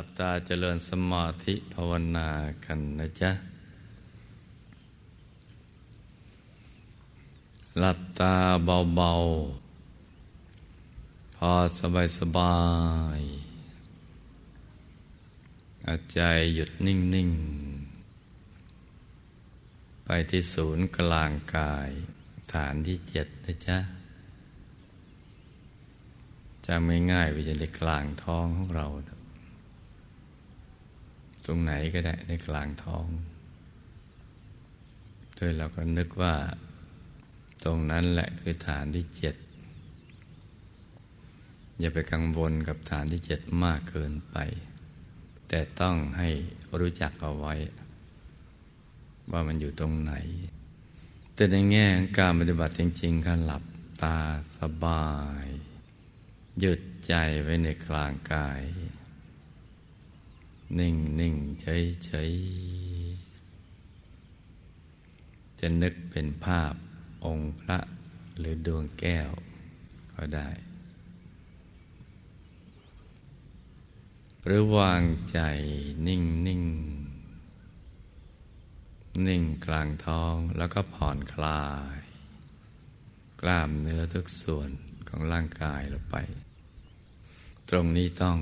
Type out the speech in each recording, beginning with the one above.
หลับตาเจริญสมาธิภาวนากันนะจ๊ะ หลับตาเบาๆ พอสบายสบายอาใจหยุดนิ่ง ๆ ไปที่ศูนย์กลางกาย ฐานที่เจ็ดนะจ๊ะจะไม่ง่ายไปจะในกลางท้องของเราต รงไหนก็ได้ในกลางท้องโดยเราก็นึกว่า ตรงนั้นแหละคือฐานที่เจ็ดอย่าไปกังวลกับฐานที่เจ็ดมากเกินไป แต่ต้องให้รู้จักเอาไว้ ว่ามันอยู่ตรงไหน แต่ในแง่การปฏิบัติจริงๆการหลับตาสบาย หยุดใจไว้ในกลางกาย นิ่งนิ่งเฉยเฉยจะนึกเป็นภาพองค์พระหรือดวงแก้วก็ได้ หรือวางใจนิ่งนิ่งนิ่งกลางท้องแล้วก็ผ่อนคลาย กล้ามเนื้อทุกส่วนของร่างกายลงไป ตรงนี้ต้อง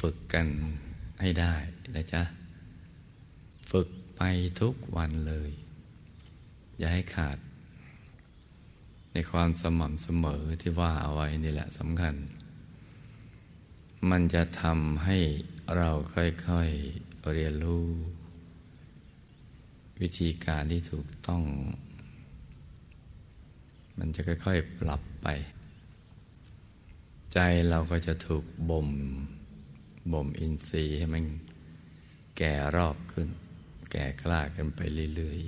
ฝึกกัน ให้ได้นะจ๊ะ ฝึกไปทุกวันเลย อย่าให้ขาด ในความสม่ำเสมอที่ว่าเอาไว้นี่แหละสำคัญ มันจะทำให้เราค่อยๆเรียนรู้ วิธีการที่ถูกต้อง มันจะค่อยๆปรับไป ใจเราก็จะถูกบ่ม บ่มอินทรีย์ให้มันแก่รอบขึ้น แก่กล้ากันไปเรื่อยๆ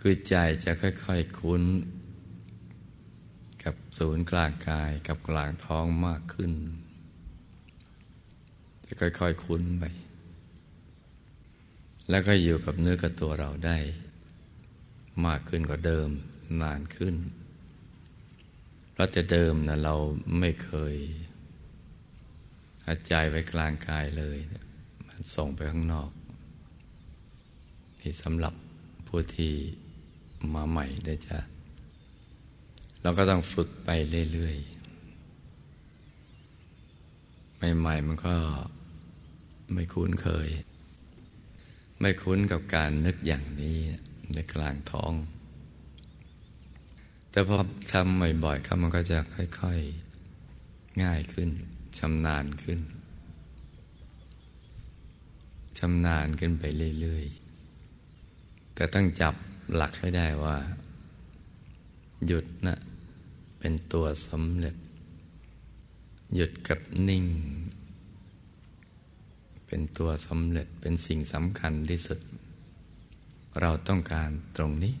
คือใจจะค่อยๆคุ้น กับศูนย์กลางกายกับกลางท้องมากขึ้น จะค่อยๆคุ้นไป แล้วก็อยู่กับเนื้อกับตัวเราได้ มากขึ้นกว่าเดิมนานขึ้น เพราะแต่เดิมนะเราไม่เคย อาใจไว้กลางกายเลย มันส่งไปข้างนอกนี่สำหรับผู้ที่มาใหม่ได้จะเราก็ต้องฝึกไปเรื่อยๆ ใหม่ๆ มันก็ไม่คุ้นเคย ไม่คุ้นกับการนึกอย่างนี้ในกลางท้อง แต่พอทำบ่อยๆครับมันก็จะค่อย ๆ ง่ายขึ้น ชำนาญขึ้นชำนาญขึ้นไปเรื่อยๆแต่ต้องจับหลักให้ได้ว่า หยุดนะเป็นตัวสำเร็จ หยุดกับนิ่ง เป็นตัวสำเร็จเป็นสิ่งสำคัญที่สุด เราต้องการตรงนี้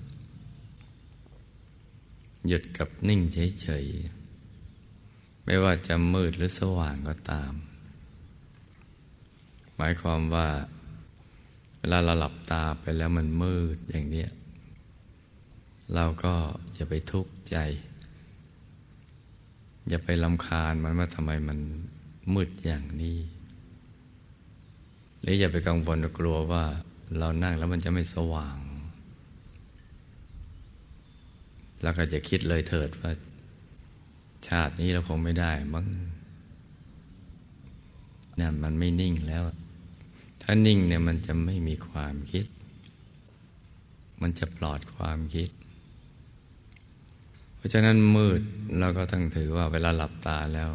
หยุดกับนิ่งเฉยๆ ไม่ว่าจะมืดหรือสว่างก็ตาม หมายความว่า เวลาเราหลับตาไปแล้วมันมืดอย่างนี้เราก็อย่าไปทุกข์ใจ อย่าไปลำคาญมันว่าทำไมมันมืดอย่างนี้ หรืออย่าไปกังวลกลัวว่าเรานั่งแล้วมันจะไม่สว่างแล้วก็จะคิดเลยเถิดว่า ชาตินี้เราคงไม่ได้มั้งนั่นมันไม่นิ่งแล้ว ถ้านิ่งเนี่ยมันจะไม่มีความคิด มันจะปลอดความคิด เพราะฉะนั้นมืดเราก็ต้องถือว่าเวลาหลับตาแล้ว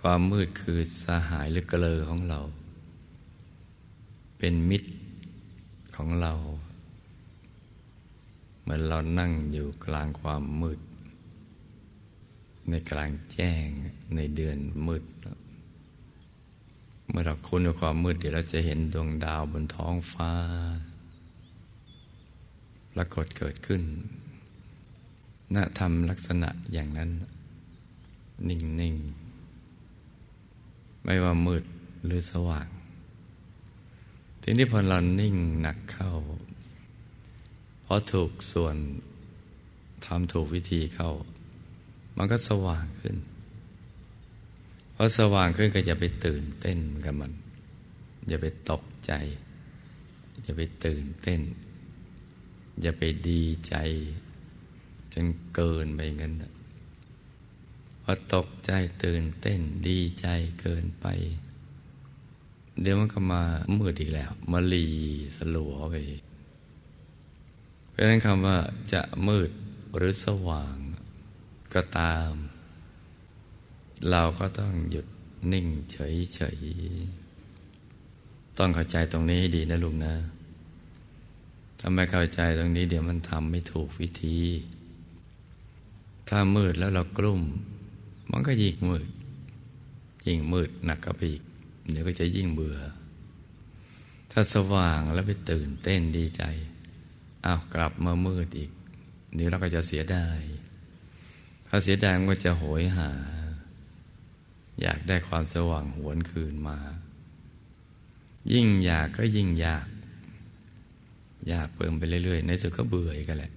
ความมืดคือสหายหรือเกลอของเรา เป็นมิตรของเรา เหมือนเรานั่งอยู่กลางความมืด ในกลางแจ้งในเดือนมืด เมื่อเราคุ้นกับความมืดเดี๋ยวเราจะเห็นดวงดาวบนท้องฟ้าปรากฏเกิดขึ้นน่าทำลักษณะอย่างนั้น นิ่ง ๆ ไม่ว่ามืดหรือสว่าง ทีนี้พอเรานิ่งหนักเข้าเพราะถูกส่วนทำถูกวิธีเข้า มันก็สว่างขึ้นพอสว่างขึ้นก็จะไปตื่นเต้นกับมัน อย่าไปตกใจ อย่าไปตื่นเต้น อย่าไปดีใจ จนเกินไปงั้นพอตกใจตื่นเต้นดีใจเกินไป เดี๋ยวมันก็มามืดอีกแล้วมาลีสลัวไปเพราะนั้นคำว่าจะมืดหรือสว่าง ก็ตาม เราก็ต้องหยุดนิ่งเฉยๆ ต้องเข้าใจตรงนี้ให้ดีนะลุงนะ ถ้าไม่เข้าใจตรงนี้ เดี๋ยวมันทำไม่ถูกวิธี ถ้ามืดแล้วเรากลุ้มมันก็ยิ่งมืด ยิ่งมืดหนักกับอีก เดี๋ยวก็จะยิ่งเบื่อ ถ้าสว่างแล้วไปตื่นเต้นดีใจ อ้าวกลับมามืดอีกเดี๋ยวเราก็จะเสียดาย ถ้าเสียดายมันก็จะโหยหา อยากได้ความสว่างหวนคืนมา ยิ่งอยากก็ยิ่งอยาก อยากเพิ่มไปเรื่อยๆ ในสุดก็เบื่ออีกแหละ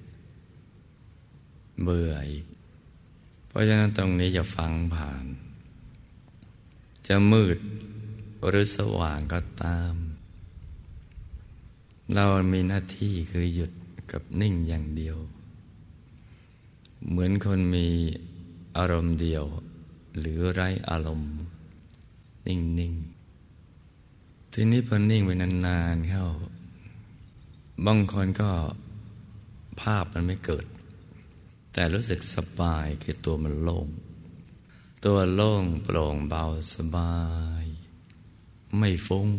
เบื่ออีก เพราะฉะนั้นตรงนี้จะฟังผ่าน จะมืดหรือสว่างก็ตาม เรามีหน้าที่คือหยุดกับนิ่งอย่างเดียว เหมือนคนมีอารมณ์เดียว หรือไร้อารมณ์ นิ่ง ๆ ทีนี้พอนิ่งไปนาน ๆ เข้า บางคนก็ภาพมันไม่เกิด แต่รู้สึกสบายคือตัวมันโล่ง ตัวโล่งโปร่งเบาสบาย ไม่ฟุ้ง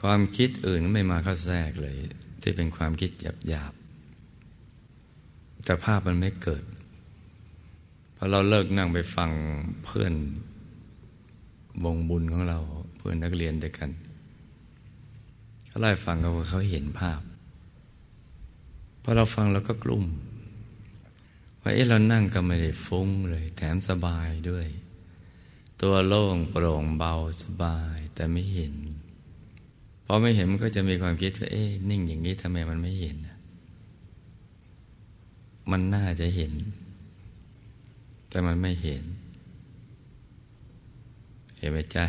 ความคิดอื่นไม่มาเข้าแทรกเลย ที่เป็นความคิดหยาบ แต่ภาพมันไม่เกิดพอเราเลิกนั่งไปฟังเพื่อนวงบุญของเราเพื่อนนักเรียนด้วยกันเขาไล่ฟังเขาเขาเห็นภาพพอเราฟังเราก็กลุ่มว่าเอ๊ะเรานั่งก็ไม่ได้ฟุ้งเลย แถมสบายด้วย ตัวโล่งโปร่งเบาสบายแต่ไม่เห็นพอไม่เห็นมันก็จะมีความคิดว่าเอ๊ะนิ่งอย่างนี้ทำไมมันไม่เห็น มันน่าจะเห็น แต่มันไม่เห็น เห็นไหมจ๊ะ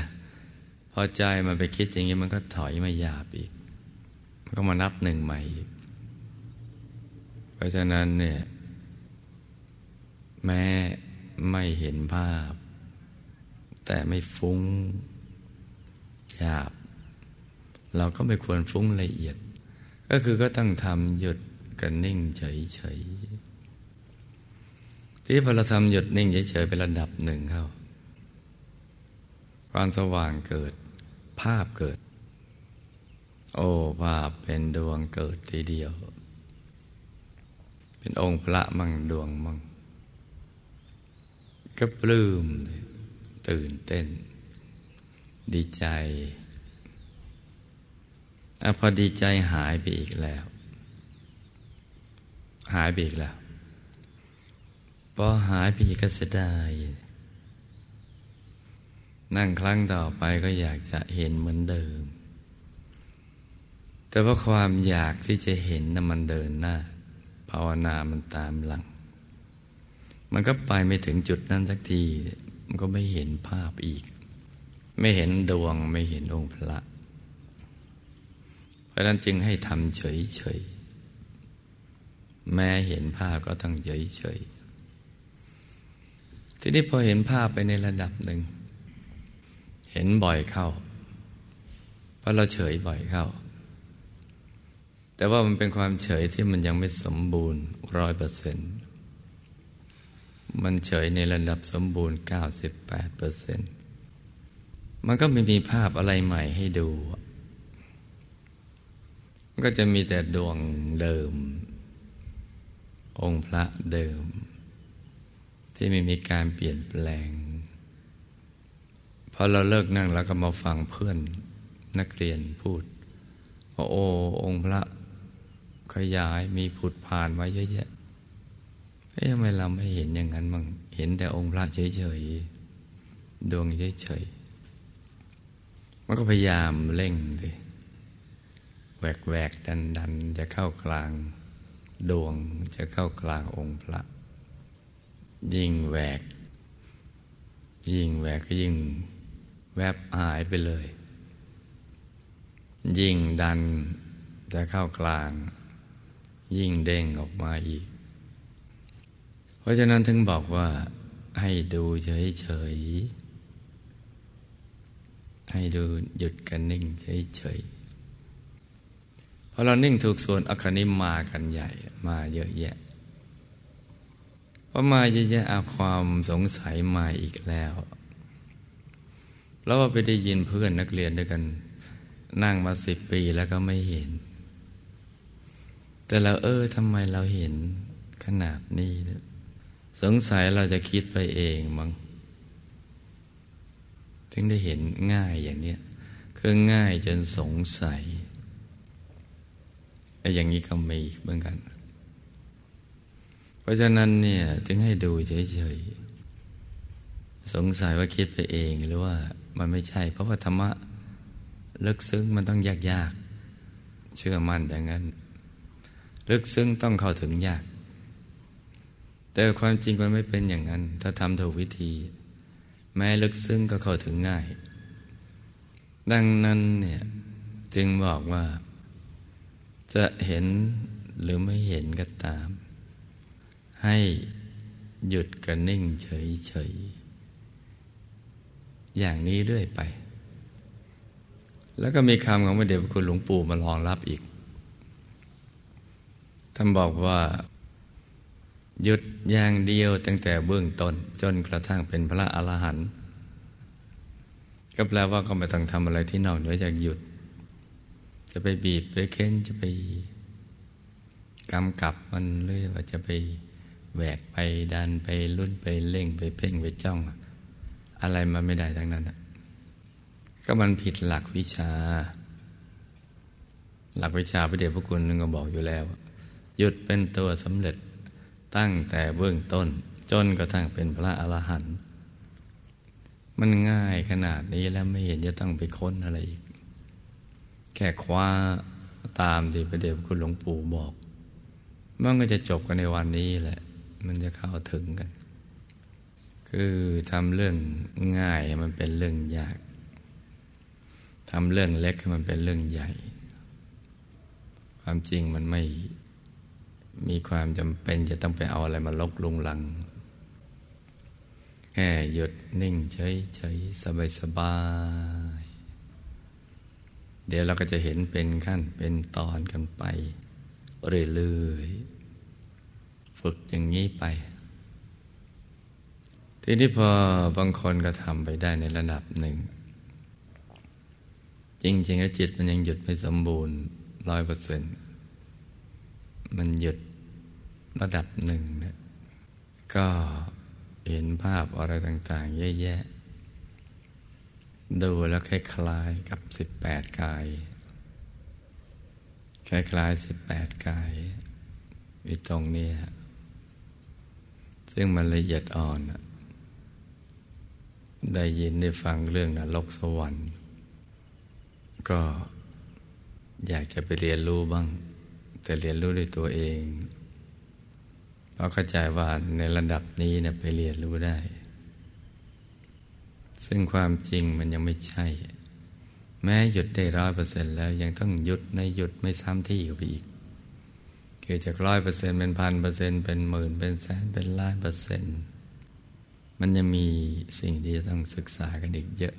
พอใจมันไปคิดอย่างนี้มันก็ถอยมาหยาบอีก มันก็มานับหนึ่งใหม่อีก เพราะฉะนั้นเนี่ย แม้ไม่เห็นภาพ แต่ไม่ฟุ้งหยาบ เราก็ไม่ควรฟุ้งละเอียด ก็คือก็ต้องทำหยุดกันนิ่งเฉยๆ ที่พอเราทำหยุดนิ่งเฉยๆเป็นระดับหนึ่งเข้า ความสว่างเกิด ภาพเกิด โอ้ภาพเป็นดวงเกิดทีเดียว เป็นองค์พระมั่งดวงมั่งก็ปลื้มตื่นเต้น ดีใจอพอดีใจหายไปอีกแล้ว หายไปอีกแล้ว พอหายไปก็เสียดายนั่งครั้งต่อไปก็อยากจะเห็นเหมือนเดิม แต่ว่าความอยากที่จะเห็นนั้นมันเดินหน้า ภาวนามันตามหลัง มันก็ไปไม่ถึงจุดนั้นสักที มันก็ไม่เห็นภาพอีก ไม่เห็นดวงไม่เห็นองค์พระ เพราะนั้นจึงให้ทำเฉยๆ แม้เห็นภาพก็ต้องเฉยๆ ทีนี้พอเห็นภาพไปในระดับหนึ่ง เห็นบ่อยเข้าเพราะเราเฉยบ่อยเข้า แต่ว่ามันเป็นความเฉยที่มันยังไม่สมบูรณ์ร้อยเปอร์เซ็นต์มันเฉยในระดับสมบูรณ์เก้าสิบแปดเปอร์เซ็นต์มันก็ไม่มีภาพอะไรใหม่ให้ดู ก็จะมีแต่ดวงเดิม องค์พระเดิม ที่ไม่มีการเปลี่ยนแปลงพอเราเลิกนั่งแล้วก็มาฟังเพื่อนนักเรียนพูดว่าโอ้องค์พระขยายมีผุดผ่านไว้เยอะแยะเอ๊ะทำไมเราไม่เห็นอย่างนั้นมั่งเห็นแต่องค์พระเฉยๆดวงเฉยๆมันก็พยายามเร่งดิแหวกแหวกดันดันจะเข้ากลางดวงจะเข้ากลางองค์พระ ยิ่งแหวก ยิ่งแหวกก็ยิ่งแวบหายไปเลย ยิ่งดันจะเข้ากลาง ยิ่งเด้งออกมาอีก เพราะฉะนั้นถึงบอกว่า ให้ดูเฉยๆ ให้ดูหยุดกันนิ่งเฉยๆพอเรานิ่งถูกส่วนอคนิมมากันใหญ่มาเยอะแยะ พอมาเยอะแยะอาความสงสัยมาอีกแล้วเราไปได้ยินเพื่อนนักเรียนด้วยกัน นั่งมาสิบปีแล้วก็ไม่เห็น แต่เราเออทำไมเราเห็นขนาดนี้สงสัยเราจะคิดไปเองมั้งถึงได้เห็นง่ายอย่างนี้คือง่ายจนสงสัยไอ้อย่างนี้ก็มีเหมือนกัน เพราะฉะนั้นเนี่ยถึงให้ดูเฉยๆ สงสัยว่าคิดไปเองหรือว่ามันไม่ใช่ เพราะว่าธรรมะลึกซึ้งมันต้องยากยากเชื่อมั่นอย่างนั้น ลึกซึ้งต้องเข้าถึงยาก แต่ความจริงมันไม่เป็นอย่างนั้น ถ้าทำถูกวิธี แม้ลึกซึ้งก็เข้าถึงง่าย ดังนั้นเนี่ยจึงบอกว่าจะเห็นหรือไม่เห็นก็ตาม ให้หยุดกันนิ่งเฉยๆ อย่างนี้เรื่อยไป แล้วก็มีคำของพระเดชพระคุณหลวงปู่มารองรับอีก ท่านบอกว่า หยุดอย่างเดียวตั้งแต่เบื้องต้นจนกระทั่งเป็นพระอรหันต์ก็แปลว่าก็ไม่ต้องทำอะไรที่นอกเหนือจากหยุด จะไปบีบไปเค้นจะไปกำกับมันเรื่อยว่าจะไป แหวกไปดันไปลุ่นไปเล่งไปเพ่งไปจ้อง อะไรมาไม่ได้ทั้งนั้นก็มันผิดหลักวิชา หลักวิชาพระเดชพระคุณนึงก็บอกอยู่แล้ว หยุดเป็นตัวสำเร็จตั้งแต่เบื้องต้น จนกระทั่งเป็นพระอรหันต์มันง่ายขนาดนี้แล้วไม่เห็นจะต้องไปค้นอะไรอีก แค่คว้าตามที่พระเดชพระคุณหลวงปู่บอก มันก็จะจบกันในวันนี้แหละ มันจะเข้าถึงกัน คือทำเรื่องง่ายมันเป็นเรื่องยากทำเรื่องเล็กให้มันเป็นเรื่องใหญ่ ความจริงมันไม่มีความจำเป็นจะต้องไปเอาอะไรมาลบลุงลัง แค่หยุดนิ่งเฉยเฉยสบายสบาย เดี๋ยวเราก็จะเห็นเป็นขั้นเป็นตอนกันไป เรื่อยๆ ฝึกอย่างนี้ไป ทีนี้พอบางคนก็ทำไปได้ในระดับหนึ่ง จริงๆแล้วจิตมันยังหยุดไม่สมบูรณ์ร้อยเปอร์เซ็นต์มันหยุดระดับหนึ่งเนี่ยก็เห็นภาพอะไรต่างๆ เยอะแยะ ดูแล้วคล้ายๆกับสิบแปดกาย คล้ายๆสิบแปดกายอยู่ตรงนี้ ซึ่งมันละเอียดอ่อน ได้ยินได้ฟังเรื่องนรกสวรรค์ ก็อยากจะไปเรียนรู้บ้าง แต่เรียนรู้ด้วยตัวเอง เพราะเข้าใจว่าในระดับนี้เนี่ยไปเรียนรู้ได้ ซึ่งความจริงมันยังไม่ใช่ แม้หยุดได้ร้อยเปอร์เซ็นต์แล้วยังต้องหยุดในหยุดไม่ซ้ำที่อยู่ไปอีก เกิดจากร้อยเปอร์เซ็นต์เป็นพันเปอร์เซ็นต์เป็นหมื่นเป็นแสนเป็นล้านเปอร์เซ็นต์มันยังมีสิ่งที่จะต้องศึกษากันอีกเยอะ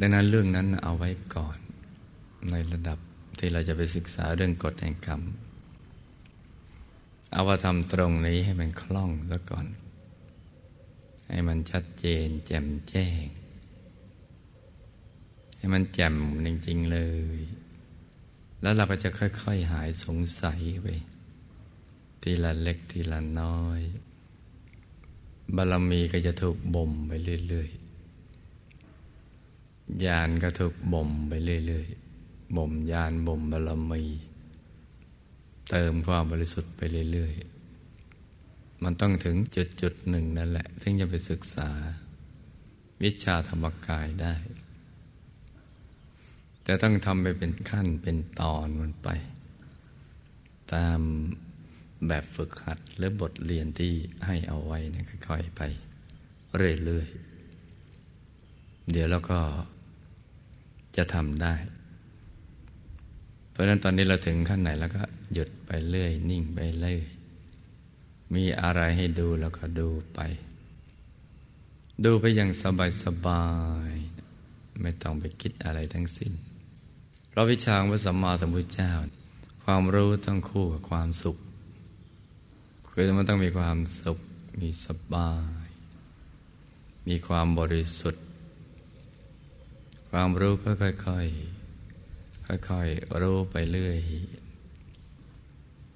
ดังนั้นเรื่องนั้นเอาไว้ก่อน ในระดับที่เราจะไปศึกษาเรื่องกฎแห่งกรรมเอาว่าทำตรงนี้ให้มันคล่องซะก่อน ให้มันชัดเจน แจ่มแจ้ง ให้มันแจ่มจริงๆเลย แล้วเราก็จะค่อยๆหายสงสัยไป ทีละเล็กทีละน้อย บารมีก็จะถูกบ่มไปเรื่อยๆญาณก็ถูกบ่มไปเรื่อยๆบ่มญาณบ่มบารมี เติมความบริสุทธิ์ไปเรื่อยๆมันต้องถึงจุดจุดหนึ่งนั่นแหละ ถึงจะไปศึกษา วิชาธรรมกายได้ แต่ต้องทำไปเป็นขั้นเป็นตอนมันไป ตามแบบฝึกหัดหรือบทเรียนที่ให้เอาไว้นะค่อยๆไป เรื่อยๆ เดี๋ยวเราก็จะทำได้ เพราะฉะนั้นตอนนี้เราถึงขั้นไหนแล้วก็หยุดไปเรื่อย นิ่งไปเรื่อย มีอะไรให้ดูแล้วก็ดูไป ดูไปอย่างสบายสบายไม่ต้องไปคิดอะไรทั้งสิ้น เพราะวิชาพระสัมมาสัมพุทธเจ้า ความรู้ต้องคู่กับความสุข คือมันต้องมีความสุข มีสบาย มีความบริสุทธิ์ ความรู้ก็ค่อยๆ ค่อยๆ รู้ไปเรื่อย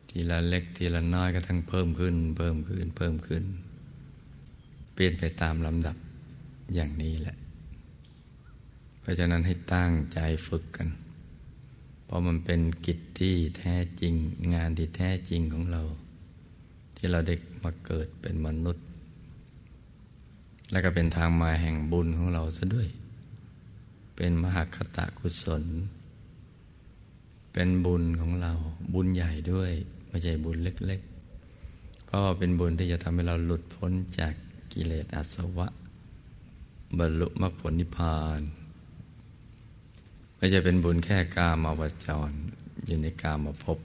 ทีละเล็กทีละน้อยก็ทั้งเพิ่มขึ้น เพิ่มขึ้น เพิ่มขึ้น เปลี่ยนไปตามลำดับอย่างนี้แหละ เพราะฉะนั้นให้ตั้งใจฝึกกัน เพราะมันเป็นกิจที่แท้จริงงานที่แท้จริงของเรา ที่เราเด็กมาเกิดเป็นมนุษย์ และก็เป็นทางมาแห่งบุญของเราซะด้วย เป็นมหคตะกุศล เป็นบุญของเราบุญใหญ่ด้วยไม่ใช่บุญเล็ก ๆ เพราะว่าเป็นบุญที่จะทำให้เราหลุดพ้นจากกิเลสอาสวะ บรรลุมรรคผลนิพพาน ไม่จะเป็นบุญแค่กามาวจร อยู่ในกามาพบ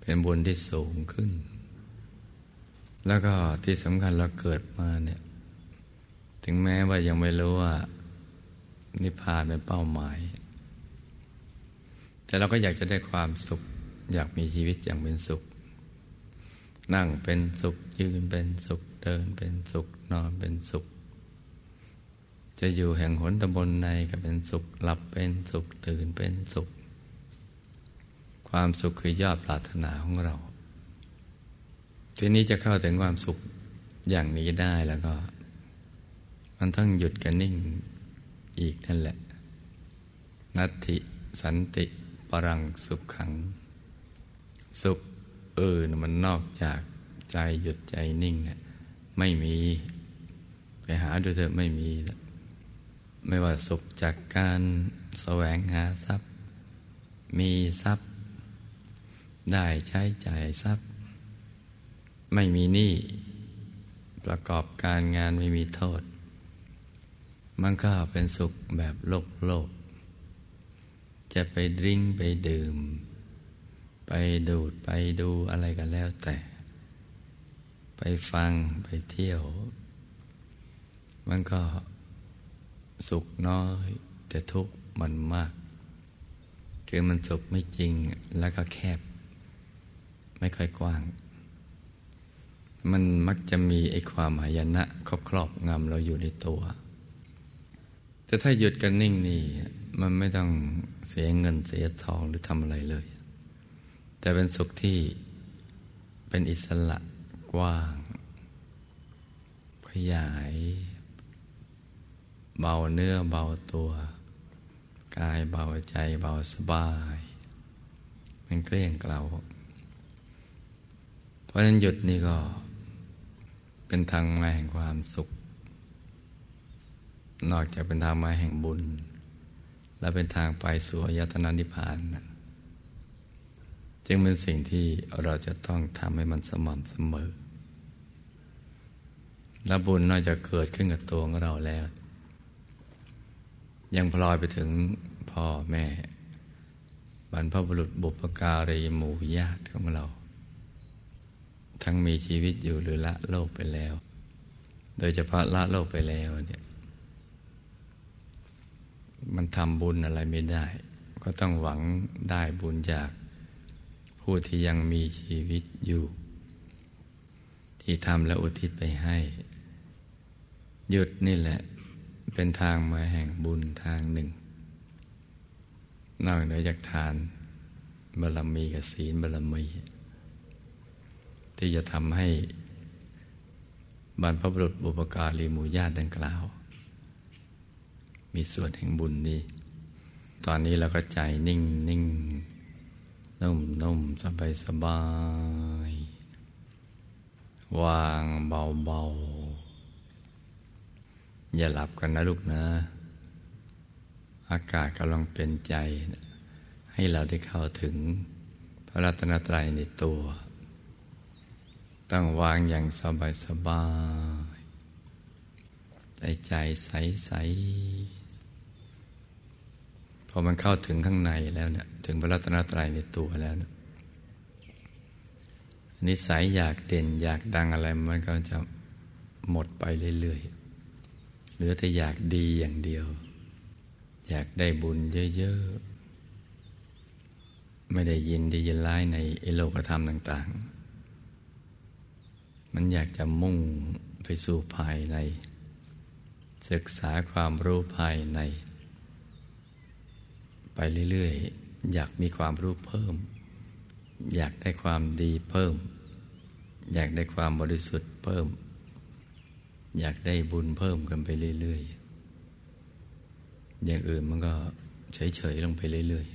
เป็นบุญที่สูงขึ้น แล้วก็ที่สำคัญเราเกิดมาเนี่ย ถึงแม้ว่ายังไม่รู้ว่า นิพพานเป็นเป้าหมาย แต่เราก็อยากจะได้ความสุข อยากมีชีวิตอย่างเป็นสุข นั่งเป็นสุขยืนเป็นสุขเดินเป็นสุขนอนเป็นสุข จะอยู่แห่งหนตำบลในก็เป็นสุขหลับเป็นสุขตื่นเป็นสุข ความสุขคือยอดปรารถนาของเรา ทีนี้จะเข้าถึงความสุขอย่างนี้ได้แล้วก็ มันต้องหยุดกันนิ่งอีกนั่นแหละ นัตติสันติปรังสุขขัง สุขเออมันนอกจากใจหยุดใจนิ่งเนี่ยไม่มี ไปหาดูเถอะไม่มี ไม่ว่าสุขจากการแสวงหาทรัพย์ มีทรัพย์ ได้ใช้จ่ายทรัพย์ ไม่มีหนี้ประกอบการงานไม่มีโทษ มันก็เป็นสุขแบบโลกโลก จะไปดิ้งไปดื่ม ไปดูดไปดูอะไรกันแล้วแต่ ไปฟังไปเที่ยว มันก็ สุขน้อย แต่ทุกข์มันมาก คือมันสุขไม่จริงแล้วก็แคบ ไม่ค่อยกว้าง มันมักจะมีไอ้ความหายนะครอบครอบงำเราอยู่ในตัว แต่ถ้าหยุดกันนิ่งนี่มันไม่ต้องเสียเงินเสียทองหรือทำอะไรเลย แต่เป็นสุขที่เป็นอิสระกว้าง ขยาย เบาเนื้อเบาตัว กายเบาใจเบาสบาย มันเกลี้ยงเกลาเพราะฉะนั้นหยุดนี่ก็ เป็นทางมาแห่งความสุข นอกจากเป็นทางมาแห่งบุญ และเป็นทางไปสู่อายตนะนิพพานนะจึงเป็นสิ่งที่เราจะต้องทำให้มันสม่ำเสมอ และบุญนอกจากเกิดขึ้นกับตัวของเราแล้ว ยังพลอยไปถึงพ่อแม่ บรรพบุรุษบุปการีหมู่ญาติของเรา ทั้งมีชีวิตอยู่หรือละโลกไปแล้ว โดยเฉพาะละโลกไปแล้วเนี่ย มันทำบุญอะไรไม่ได้ ก็ต้องหวังได้บุญจาก ผู้ที่ยังมีชีวิตอยู่ ที่ทำและอุทิศไปให้ หยุดนี่แหละ เป็นทางมาแห่งบุญทางหนึ่ง นอกเหนือจากทานบารมีกับศีลบารมี ที่จะทำให้บรรพบุรุษบุปการีหมู่ญาติดังกล่าว มีส่วนแห่งบุญนี้ ตอนนี้เราก็ใจนิ่งนิ่งนุ่มนุ่มสบายสบาย วางเบาเบา อย่าหลับกันนะลูกนะ อากาศกำลังเป็นใจ ให้เราได้เข้าถึงพระรัตนตรัยในตัว ต้องวางอย่างสบายสบายใจใจใสใสพอมันเข้าถึงข้างในแล้วเนี่ยถึงพระรัตนตรัยในตัวแล้วนี่ยนิสัยอยากเด่นอยากดังอะไรมันก็จะหมดไปเรื่อยๆ เหลือแต่อยากดีอย่างเดียว อยากได้บุญเยอะๆ ไม่ได้ยินดียินร้ายในเอโลกธรรมต่าง ๆ มันอยากจะมุ่งไปสู่ภายใน ศึกษาความรู้ภายใน ไปเรื่อยๆ อยากมีความรู้เพิ่ม อยากได้ความดีเพิ่ม อยากได้ความบริสุทธิ์เพิ่ม อยากได้บุญเพิ่มกันไปเรื่อยๆ อย่างอื่นมันก็เฉยๆลงไปเรื่อย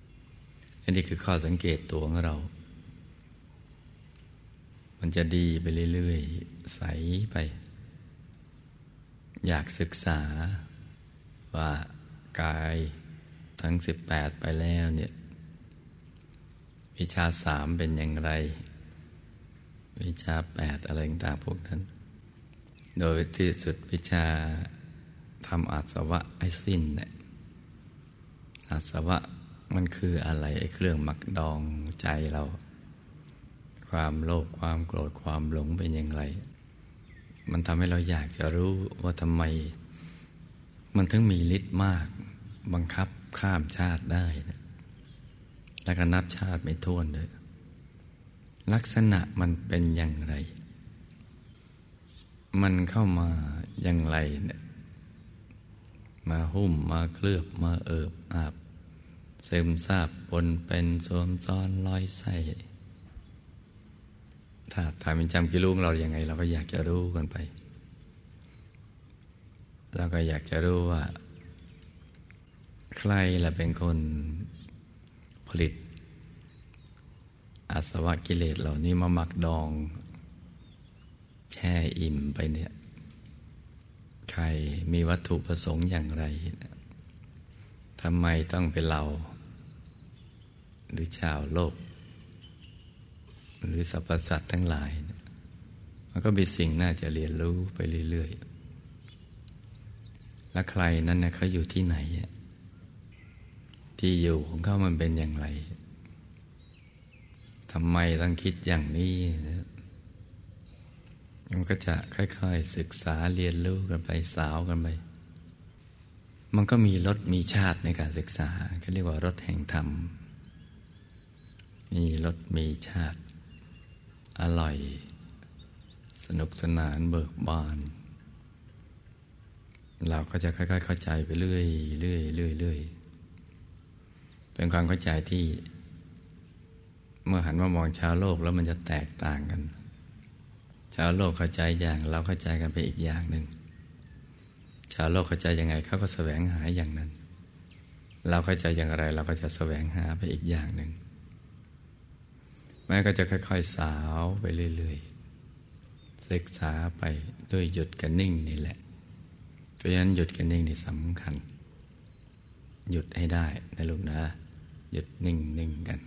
ๆ อันนี้คือข้อสังเกตตัวของเรา มันจะดีไปเรื่อยๆ ใสไป อยากศึกษาว่ากายทั้งสิบแปดไปแล้วเนี่ย วิชาสามเป็นอย่างไร วิชาแปดอะไรต่างๆพวกนั้น โดยที่สุดวิชาทำอาสวะให้สิ้นเนี่ยอาสวะมันคืออะไรไอ้เครื่องมักดองใจเรา ความโลภความโกรธความหลงเป็นอย่างไร มันทำให้เราอยากจะรู้ว่าทำไม มันถึงมีฤทธิ์มาก บังคับข้ามชาติได้นะแล้วก็นับชาติไม่ท้วนเลยลักษณะมันเป็นอย่างไร มันเข้ามาอย่างไรเนี่ยมาหุ้มมาเคลือบมาเอิบอาบซึมซาบปนเป็นสวมซ้อนลอยใส่ถ้าถายเป็นจำกิลูงเราอย่างไง เราก็อยากจะรู้กันไปเราก็อยากจะรู้ว่า ใครละเป็นคนผลิตอาสวะกิเลสเหล่านี้มาหมักดอง แช่อิ่มไปเนี่ย ใครมีวัตถุประสงค์อย่างไรทำไมต้องเป็นเรา หรือชาวโลก หรือสรรพสัตว์ทั้งหลาย มันก็มีสิ่งน่าจะเรียนรู้ไปเรื่อยๆ และใครนั้นนะเขาอยู่ที่ไหน ที่อยู่ของเขามันเป็นอย่างไรทำไมต้องคิดอย่างนี้ มันก็จะค่อยๆศึกษาเรียนรู้กันไปสาวกันไป มันก็มีรสมีชาติในการศึกษาเขาเรียกว่ารสแห่งธรรม มีรสมีชาติ อร่อย สนุกสนานเบิกบาน เราก็จะค่อยๆเข้าใจไปเรื่อยเรื่อยเรื่อยเรื่อยเป็นความเข้าใจที่ เมื่อหันมามองชาวโลกแล้วมันจะแตกต่างกัน ชาวโลกเข้าใจอย่างเราเข้าใจกันไปอีกอย่างหนึ่ง ชาวโลกเข้าใจยังไงเขาก็แสวงหาอย่างนั้น เราเข้าใจอย่างไร เราก็จะแสวงหาไปอีกอย่างหนึ่งแม้ก็จะค่อย ๆ สาวไปเรื่อยๆศึกษาไปด้วยหยุดกันนิ่งนี่แหละ เพราะฉะนั้นหยุดกันนิ่งนี่สำคัญ หยุดให้ได้นะลูกนะ หยุดนิ่งๆกัน